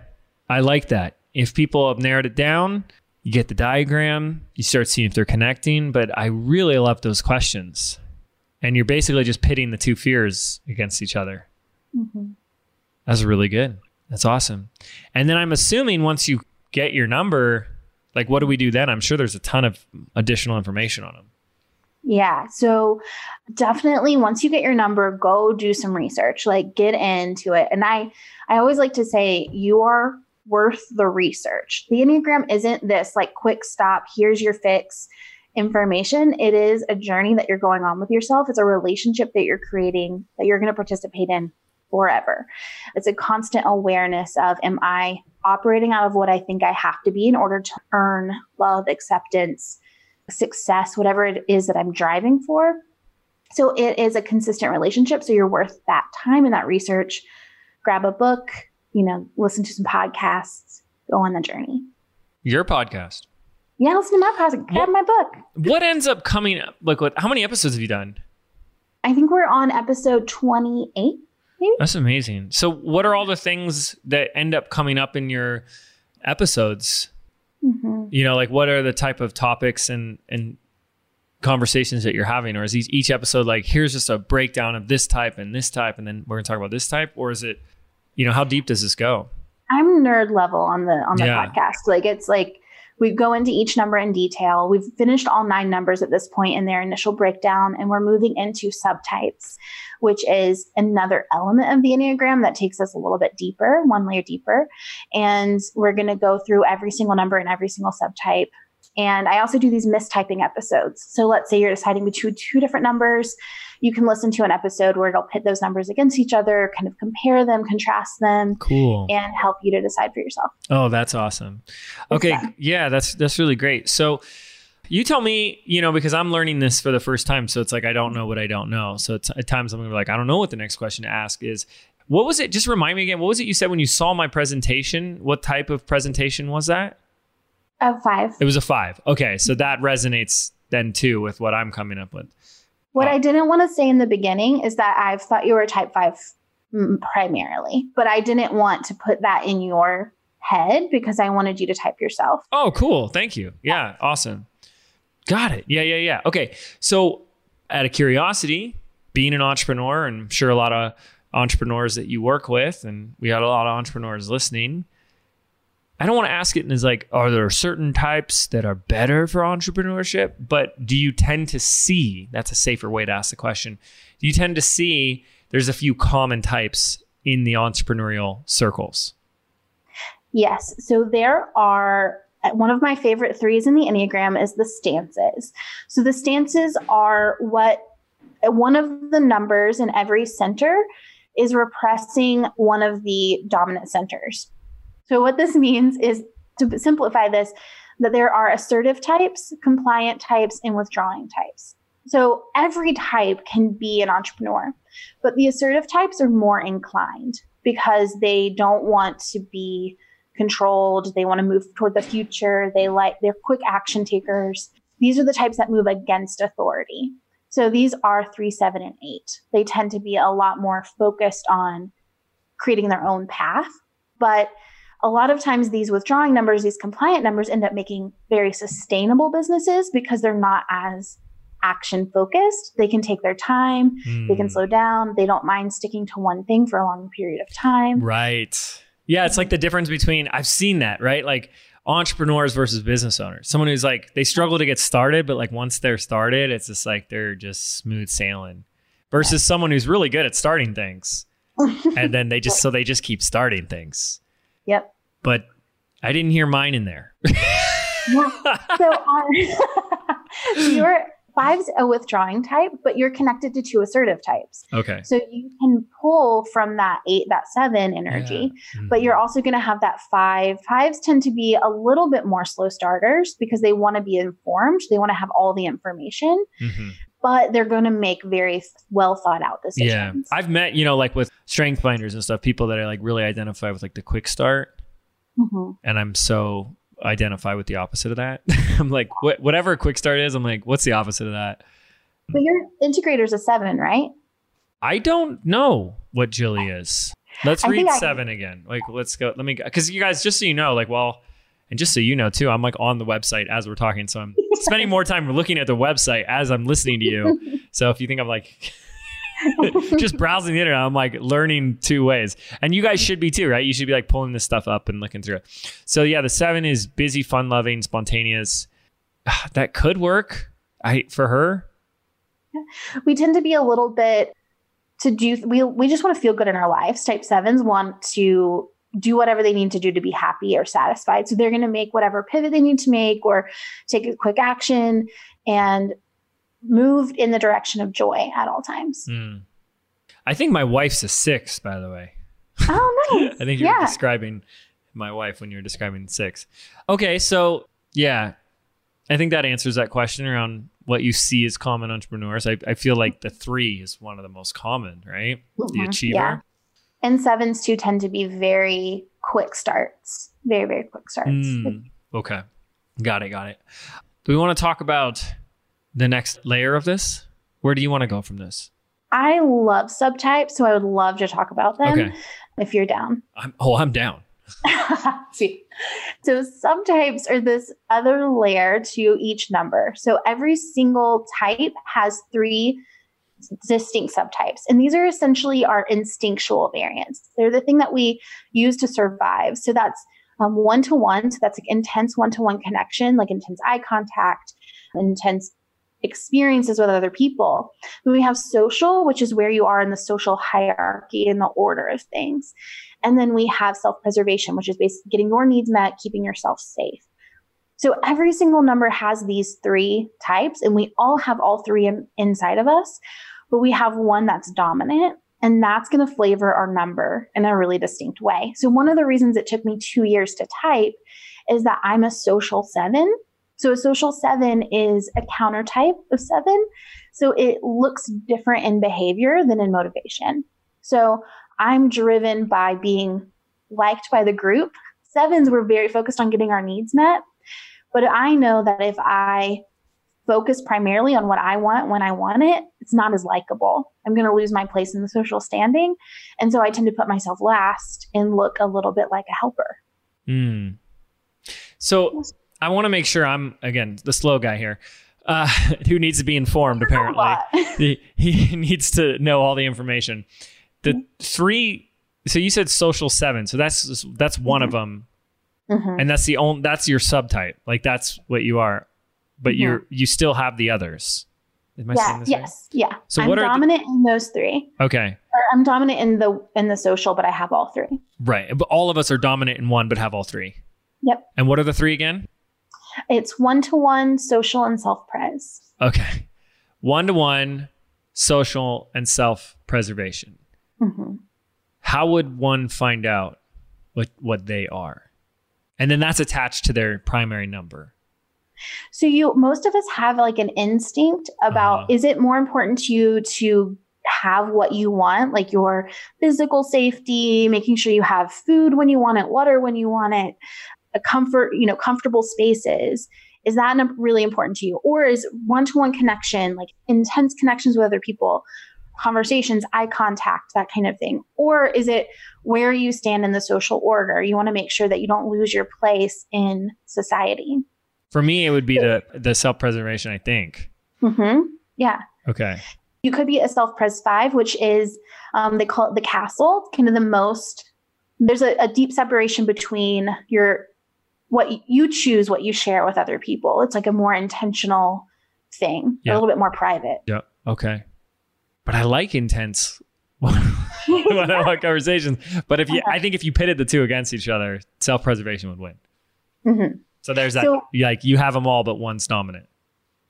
I like that. If people have narrowed it down, you get the diagram, you start seeing if they're connecting. But I really love those questions. And you're basically just pitting the two fears against each other. Mm-hmm. That's really good. That's awesome. And then I'm assuming once you get your number, like what do we do then? I'm sure there's a ton of additional information on them. Yeah. So definitely once you get your number, go do some research, like get into it. And I I always like to say you are worth the research. The Enneagram isn't this like quick stop, here's your fix information. It is a journey that you're going on with yourself. It's a relationship that you're creating that you're going to participate in forever. It's a constant awareness of am I operating out of what I think I have to be in order to earn love, acceptance, success, whatever it is that I'm driving for. So it is a consistent relationship. So you're worth that time and that research. Grab a book, you know, listen to some podcasts, go on the journey. Your podcast. Yeah, listen to my podcast. Grab my book. What ends up coming up? Like, what? How many episodes have you done? I think we're on episode twenty-eight. Maybe? That's amazing. So, what are all the things that end up coming up in your episodes? Mm-hmm. You know, like what are the type of topics and and conversations that you're having, or is each, each episode like here's just a breakdown of this type and this type, and then we're gonna talk about this type, or is it you know, how deep does this go? I'm nerd level on the on the yeah. podcast. Like it's like We go into each number in detail. We've finished all nine numbers at this point in their initial breakdown, and we're moving into subtypes, which is another element of the Enneagram that takes us a little bit deeper, one layer deeper. And we're going to go through every single number and every single subtype. And I also do these mistyping episodes. So let's say you're deciding between two different numbers you can listen to an episode where it'll pit those numbers against each other, kind of compare them, contrast them, cool, and help you to decide for yourself. Oh, that's awesome. Okay, yeah, that's that's really great. So you tell me, you know, because I'm learning this for the first time, so it's like I don't know what I don't know. So it's, at times I'm gonna be like, I don't know what the next question to ask is. What was it? Just remind me again. What was it you said when you saw my presentation? What type of presentation was that? A five. It was a five. Okay, so that resonates then too with what I'm coming up with. What oh. I didn't want to say in the beginning is that I've thought you were type five mm, primarily, but I didn't want to put that in your head because I wanted you to type yourself. Oh, cool. Thank you. Yeah, awesome. Got it. Yeah, yeah, yeah. Okay. So, out of curiosity, being an entrepreneur, and I'm sure a lot of entrepreneurs that you work with, and we got a lot of entrepreneurs listening. I don't want to ask it as like, are there certain types that are better for entrepreneurship? But do you tend to see, that's a safer way to ask the question, do you tend to see there's a few common types in the entrepreneurial circles? Yes. So there are uh, one of my favorite threes in the Enneagram is the stances. So the stances are what uh, one of the numbers in every center is repressing one of the dominant centers. So, what this means is to simplify this, that there are assertive types, compliant types, and withdrawing types. So, every type can be an entrepreneur, but the assertive types are more inclined because they don't want to be controlled. They want to move toward the future. They like, they're quick action takers. These are the types that move against authority. So, these are three, seven, and eight. They tend to be a lot more focused on creating their own path. But a lot of times these withdrawing numbers, these compliant numbers end up making very sustainable businesses because they're not as action focused. They can take their time, mm. they can hmm. slow down, they don't mind sticking to one thing for a long period of time. Right. Yeah, it's like the difference between I've seen that, right? Like entrepreneurs versus business owners. Someone who's like they struggle to get started, but like once they're started, it's just like they're just smooth sailing. Versus someone who's really good at starting things. <laughs> and then they just so they just keep starting things. Yep. But I didn't hear mine in there. yeah. So, um, <laughs> your five's a withdrawing type, but you're connected to two assertive types. Okay. So you can pull from that eight, that seven energy, yeah. mm-hmm. but you're also going to have that five. Fives tend to be a little bit more slow starters because they want to be informed. They want to have all the information. Mm-hmm but they're going to make very well thought out decisions. Yeah. I've met, you know, like with strength finders and stuff, people that I like really identify with like the quick start. Mm-hmm. And I'm so identify with the opposite of that. <laughs> I'm like, wh- whatever a quick start is, I'm like, what's the opposite of that? But your integrator's a seven, right? I don't know what Jilly is. Let's I read seven I... again. Like, let's go. Let me, because you guys, just so you know, like, well, and just so you know too, I'm like on the website as we're talking, so I'm spending more time looking at the website as I'm listening to you. So if you think I'm like <laughs> just browsing the internet, I'm like learning two ways. And you guys should be too, right? You should be like pulling this stuff up and looking through it. So yeah, the seven is busy, fun loving, spontaneous. <sighs> That could work. I for her. We tend to be a little bit to do we we just want to feel good in our lives. Type sevens want to do whatever they need to do to be happy or satisfied. So they're going to make whatever pivot they need to make or take a quick action and move in the direction of joy at all times. Mm. I think my wife's a six, by the way. Oh, nice. <laughs> I think you yeah. were describing my wife when you were describing six. Okay, so yeah, I think that answers that question around what you see as common entrepreneurs. I, I feel like the three is one of the most common, right? Mm-hmm. The achiever. Yeah. And sevens too tend to be very quick starts, very, very quick starts. Mm, okay. Got it. Got it. Do we want to talk about the next layer of this? Where do you want to go from this? I love subtypes, so I would love to talk about them okay. if you're down. I'm, oh, I'm down. <laughs> See, so subtypes are this other layer to each number. So every single type has three distinct subtypes. And these are essentially our instinctual variants. They're the thing that we use to survive. So that's one to one. So that's like intense one to one connection, like intense eye contact, intense experiences with other people. Then we have social, which is where you are in the social hierarchy in the order of things. And then we have self preservation, which is basically getting your needs met, keeping yourself safe. So every single number has these three types, and we all have all three in, inside of us, but we have one that's dominant. And that's going to flavor our number in a really distinct way. So, one of the reasons it took me two years to type is that I'm a social seven. So, a social seven is a counter type of seven. So, it looks different in behavior than in motivation. So, I'm driven by being liked by the group. Sevens, we're very focused on getting our needs met. But I know that if I focus primarily on what I want when I want it, it's not as likable. I'm going to lose my place in the social standing. And so I tend to put myself last and look a little bit like a helper. Mm. So I want to make sure I'm, again, the slow guy here. Uh, <laughs> who needs to be informed <laughs> apparently he, he <laughs> needs to know all the information the mm-hmm. three so you said social seven so that's that's one mm-hmm. of them mm-hmm. and that's the only that's your subtype like that's what you are but mm-hmm. you're you still have the others Am I yeah, yes, right? yeah. So I'm what are dominant in those three. Okay. Or I'm dominant in the in the social, but I have all three. Right, but all of us are dominant in one, but have all three. Yep. And what are the three again? It's one to one, social, and self pres. Okay, one to one, social, and self preservation. Mm-hmm. How would one find out what what they are? And then that's attached to their primary number. So you most of us have like an instinct about uh-huh. is it more important to you to have what you want, like your physical safety, making sure you have food when you want it, water when you want it, a comfort, you know, comfortable spaces. Is that really important to you? Or is one to one connection, like intense connections with other people, conversations, eye contact, that kind of thing? Or is it where you stand in the social order? You want to make sure that you don't lose your place in society. For me, it would be the the self preservation. I think. Mm-hmm. Yeah. Okay. You could be a self pres five, which is um, they call it the castle, kind of the most. There's a, a deep separation between your what you choose, what you share with other people. It's like a more intentional thing, yeah. a little bit more private. Yeah. Okay but I like intense <laughs> one-on-one conversations. But if you, I think if you pitted the two against each other, self-preservation would win. Mm-hmm. So there's that. So, like you have them all, but one's dominant.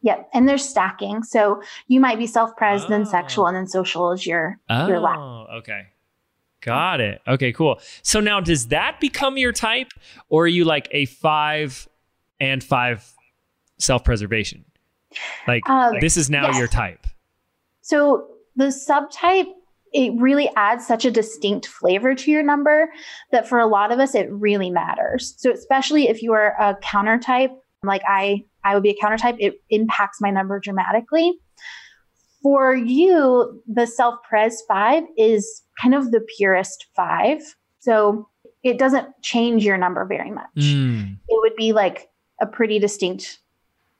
Yep, and there's stacking. So you might be self-pres, oh. then sexual, and then social is your oh, your last. Okay. Got it. Okay, cool. So now does that become your type or are you like a 5 and 5 self-preservation? Like um, this is now yes. your type. So the subtype it really adds such a distinct flavor to your number that for a lot of us it really matters. So especially if you are a counter type, like I I would be a counter type, it impacts my number dramatically. For you, the self pres 5 is kind of the purest 5. So it doesn't change your number very much. Mm. It would be like a pretty distinct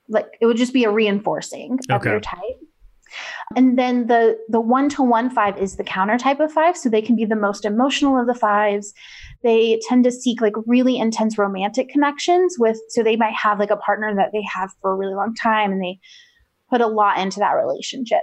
like it would just be a reinforcing of your type. And then the the one to one five is the counter type of five, so they can be the most emotional of the fives. They tend to seek like really intense romantic connections with, so they might have like a partner that they have for a really long time, and they put a lot into that relationship,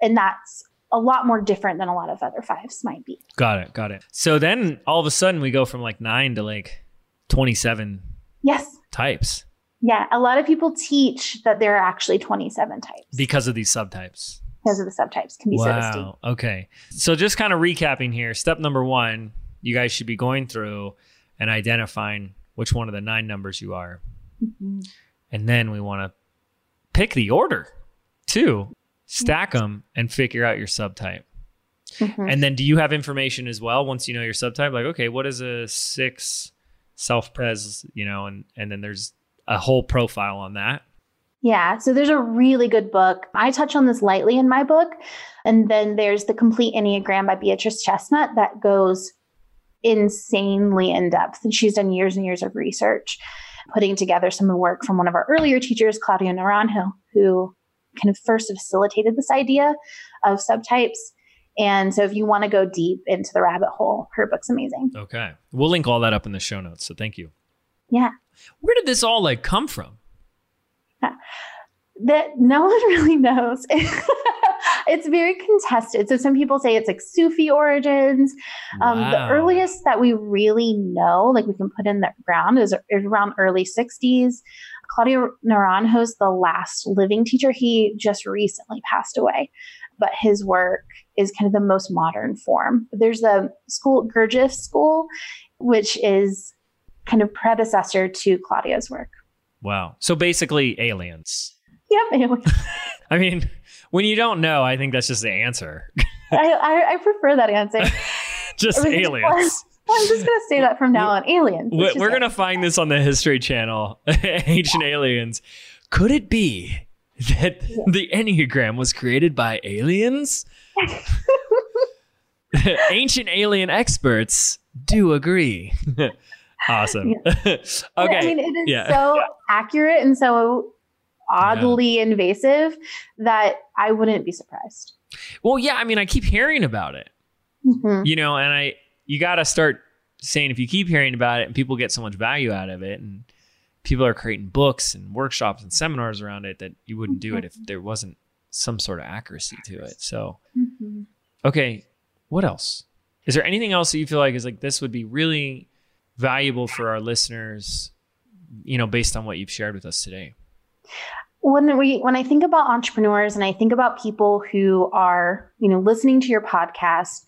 and that's a lot more different than a lot of other fives might be. Got it, got it. So then all of a sudden we go from like nine to like twenty seven. Yes. Types. Yeah, a lot of people teach that there are actually 27 types. Because of these subtypes. Because of the subtypes can be wow. so Okay. So just kind of recapping here, step number 1, you guys should be going through and identifying which one of the nine numbers you are. Mm-hmm. And then we want to pick the order too. Stack them and figure out your subtype. Mm-hmm. And then do you have information as well once you know your subtype like okay, what is a 6 self-pres, you know, and and then there's a whole profile on that. Yeah, so there's a really good book. I touch on this lightly in my book. And then there's The Complete Enneagram by Beatrice Chestnut that goes insanely in depth. And she's done years and years of research, putting together some of the work from one of our earlier teachers, Claudio Naranjo, who kind of first facilitated this idea of subtypes. And so if you want to go deep into the rabbit hole, her book's amazing. Okay. We'll link all that up in the show notes. So thank you. Yeah. Where did this all like come from? <laughs> That no one <laughs> really knows. <laughs> it's very contested. So some people say it's like Sufi origins. Um, the earliest that we really know, like we can put in the ground, is, is around early 60s. Claudio Naranjo is the last living teacher. He just recently passed away, but his work is kind of the most modern form. There's a school, Gurdjieff School, which is kind of predecessor to Claudio's work. Wow. So basically, aliens. Yep. Anyway, <laughs> I mean, when you don't know, I think that's just the answer. <laughs> I, I, I prefer that answer. <laughs> just I mean, aliens. Well, I'm just going to say that from now on. Aliens. We're, we're gonna find this on the History Channel. Ancient aliens. Could it be that the Enneagram was created by aliens? Ancient alien experts do agree. Awesome. <laughs> okay. I mean, it is yeah. so accurate and so oddly invasive that I wouldn't be surprised. well, yeah. I mean, I keep hearing about it. Mhm. you know and i you got to start saying if you keep hearing about it and people get so much value out of it and people are creating books and workshops and seminars around it that you wouldn't do it if there wasn't some sort of accuracy to it so Mhm. okay what else is there anything else that you feel like is like this would be really valuable for our listeners you know based on what you've shared with us today When we when I think about entrepreneurs and I think about people who are, you know, listening to your podcast,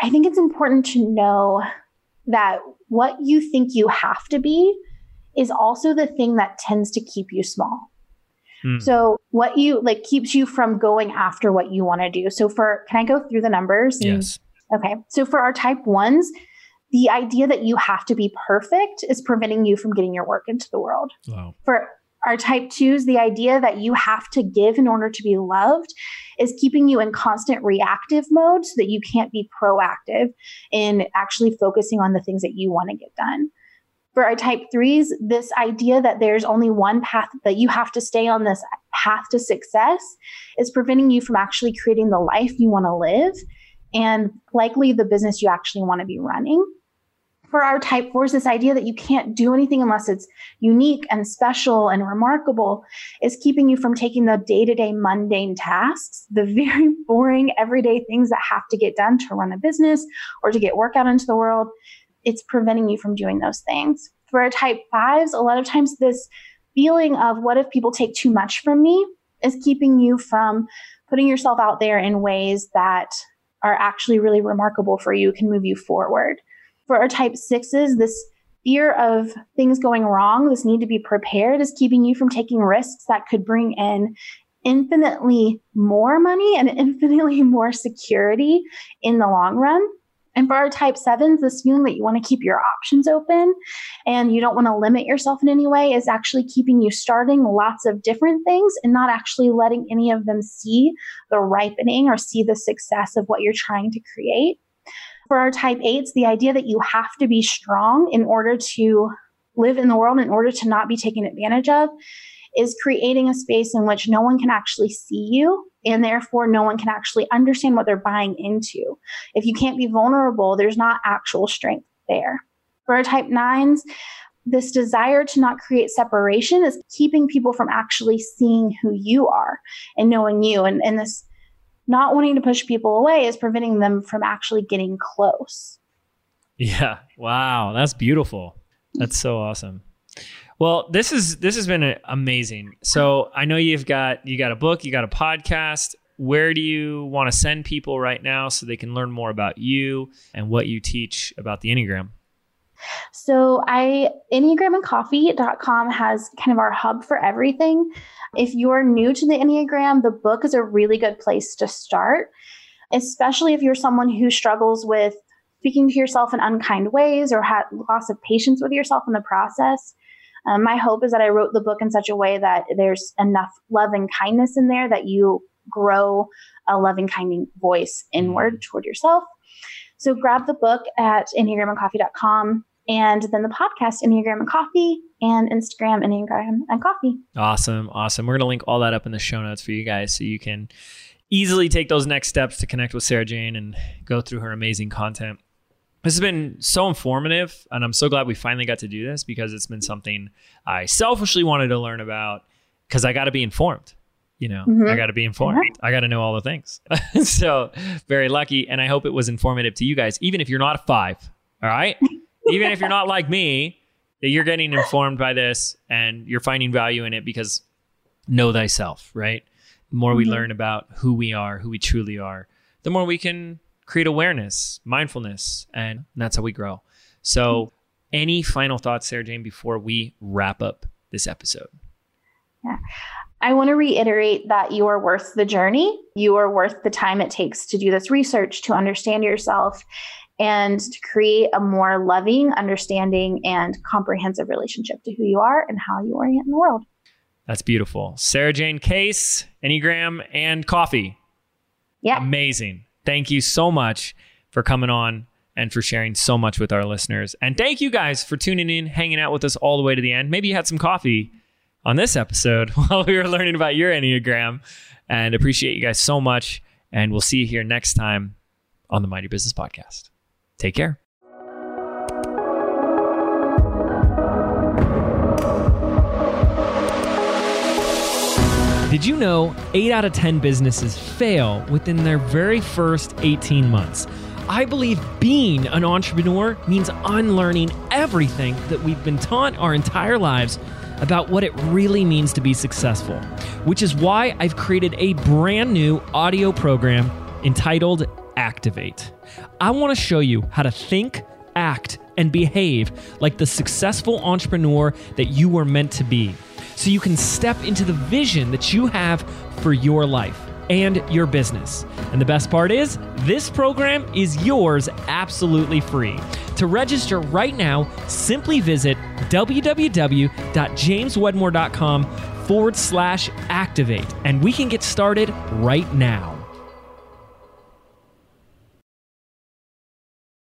I think it's important to know that what you think you have to be is also the thing that tends to keep you small. Hmm. So what you like keeps you from going after what you want to do. So for can I go through the numbers? and- yes Okay. So for our type ones, the idea that you have to be perfect is preventing you from getting your work into the world. wow For our type twos, the idea that you have to give in order to be loved is keeping you in constant reactive mode so that you can't be proactive in actually focusing on the things that you want to get done. For our type threes, this idea that there's only one path that you have to stay on this path to success is preventing you from actually creating the life you want to live and likely the business you actually want to be running. For our type fours, this idea that you can't do anything unless it's unique and special and remarkable is keeping you from taking the day to day mundane tasks, the very <laughs> boring everyday things that have to get done to run a business or to get work out into the world. It's preventing you from doing those things. For our type fives, a lot of times this feeling of what if people take too much from me is keeping you from putting yourself out there in ways that are actually really remarkable for you, can move you forward. For our type sixes, this fear of things going wrong, this need to be prepared, is keeping you from taking risks that could bring in infinitely more money and <laughs> infinitely more security in the long run. And for our type sevens, this feeling that you want to keep your options open and you don't want to limit yourself in any way is actually keeping you starting lots of different things and not actually letting any of them see the ripening or see the success of what you're trying to create. For our type eights, the idea that you have to be strong in order to live in the world, in order to not be taken advantage of, is creating a space in which no one can actually see you and therefore no one can actually understand what they're buying into. If you can't be vulnerable, there's not actual strength there. For our type nines, this desire to not create separation is keeping people from actually seeing who you are and knowing you. And, and this not wanting to push people away is preventing them from actually getting close. Yeah. Wow. That's beautiful. That's so awesome. Well, this is this has been amazing. So I know you've got you got a book, you got a podcast. Where do you want to send people right now so they can learn more about you and what you teach about the Enneagram? So I enneagramandcoffee.com has kind of our hub for everything. If you're new to the Enneagram, the book is a really good place to start, especially if you're someone who struggles with speaking to yourself in unkind ways or had loss of patience with yourself in the process. Um, my hope is that I wrote the book in such a way that there's enough love and kindness in there that you grow a loving, kind voice inward toward yourself. So grab the book at enneagramandcoffee.com and then the podcast Enneagram and Coffee and Instagram Enneagram and Coffee. Awesome. Awesome. We're going to link all that up in the show notes for you guys so you can easily take those next steps to connect with Sarajane and go through her amazing content. This has been so informative, and I'm so glad we finally got to do this because it's been something I selfishly wanted to learn about because I got to be informed. You know, Mhm. I got to be informed. I got to know all the things. <laughs> so, very lucky. And I hope it was informative to you guys, even if you're not a five. All right. Even if you're not like me, that you're getting informed by this and you're finding value in it because know thyself, right? The more we Mhm. learn about who we are, who we truly are, the more we can create awareness, mindfulness, and that's how we grow. So, any final thoughts, Sarajane, before we wrap up this episode? Yeah. I want to reiterate that you are worth the journey. You are worth the time it takes to do this research, to understand yourself, and to create a more loving, understanding, and comprehensive relationship to who you are and how you orient in the world. That's beautiful. Sarajane Case, Enneagram, and coffee. Yeah. Amazing. Thank you so much for coming on and for sharing so much with our listeners. And thank you guys for tuning in, hanging out with us all the way to the end. Maybe you had some coffee on this episode <laughs> while we were learning about your Enneagram. And appreciate you guys so much. And we'll see you here next time on the Mind Your Business Podcast. Take care. Did you know 8 out of 10 businesses fail within their very first 18 months? I believe being an entrepreneur means unlearning everything that we've been taught our entire lives about what it really means to be successful, which is why I've created a brand new audio program entitled Activate. I want to show you how to think, act, and behave like the successful entrepreneur that you were meant to be so you can step into the vision that you have for your life and your business. And the best part is, this program is yours absolutely free. To register right now, simply visit www.jameswedmore.com forward slash activate, and we can get started right now.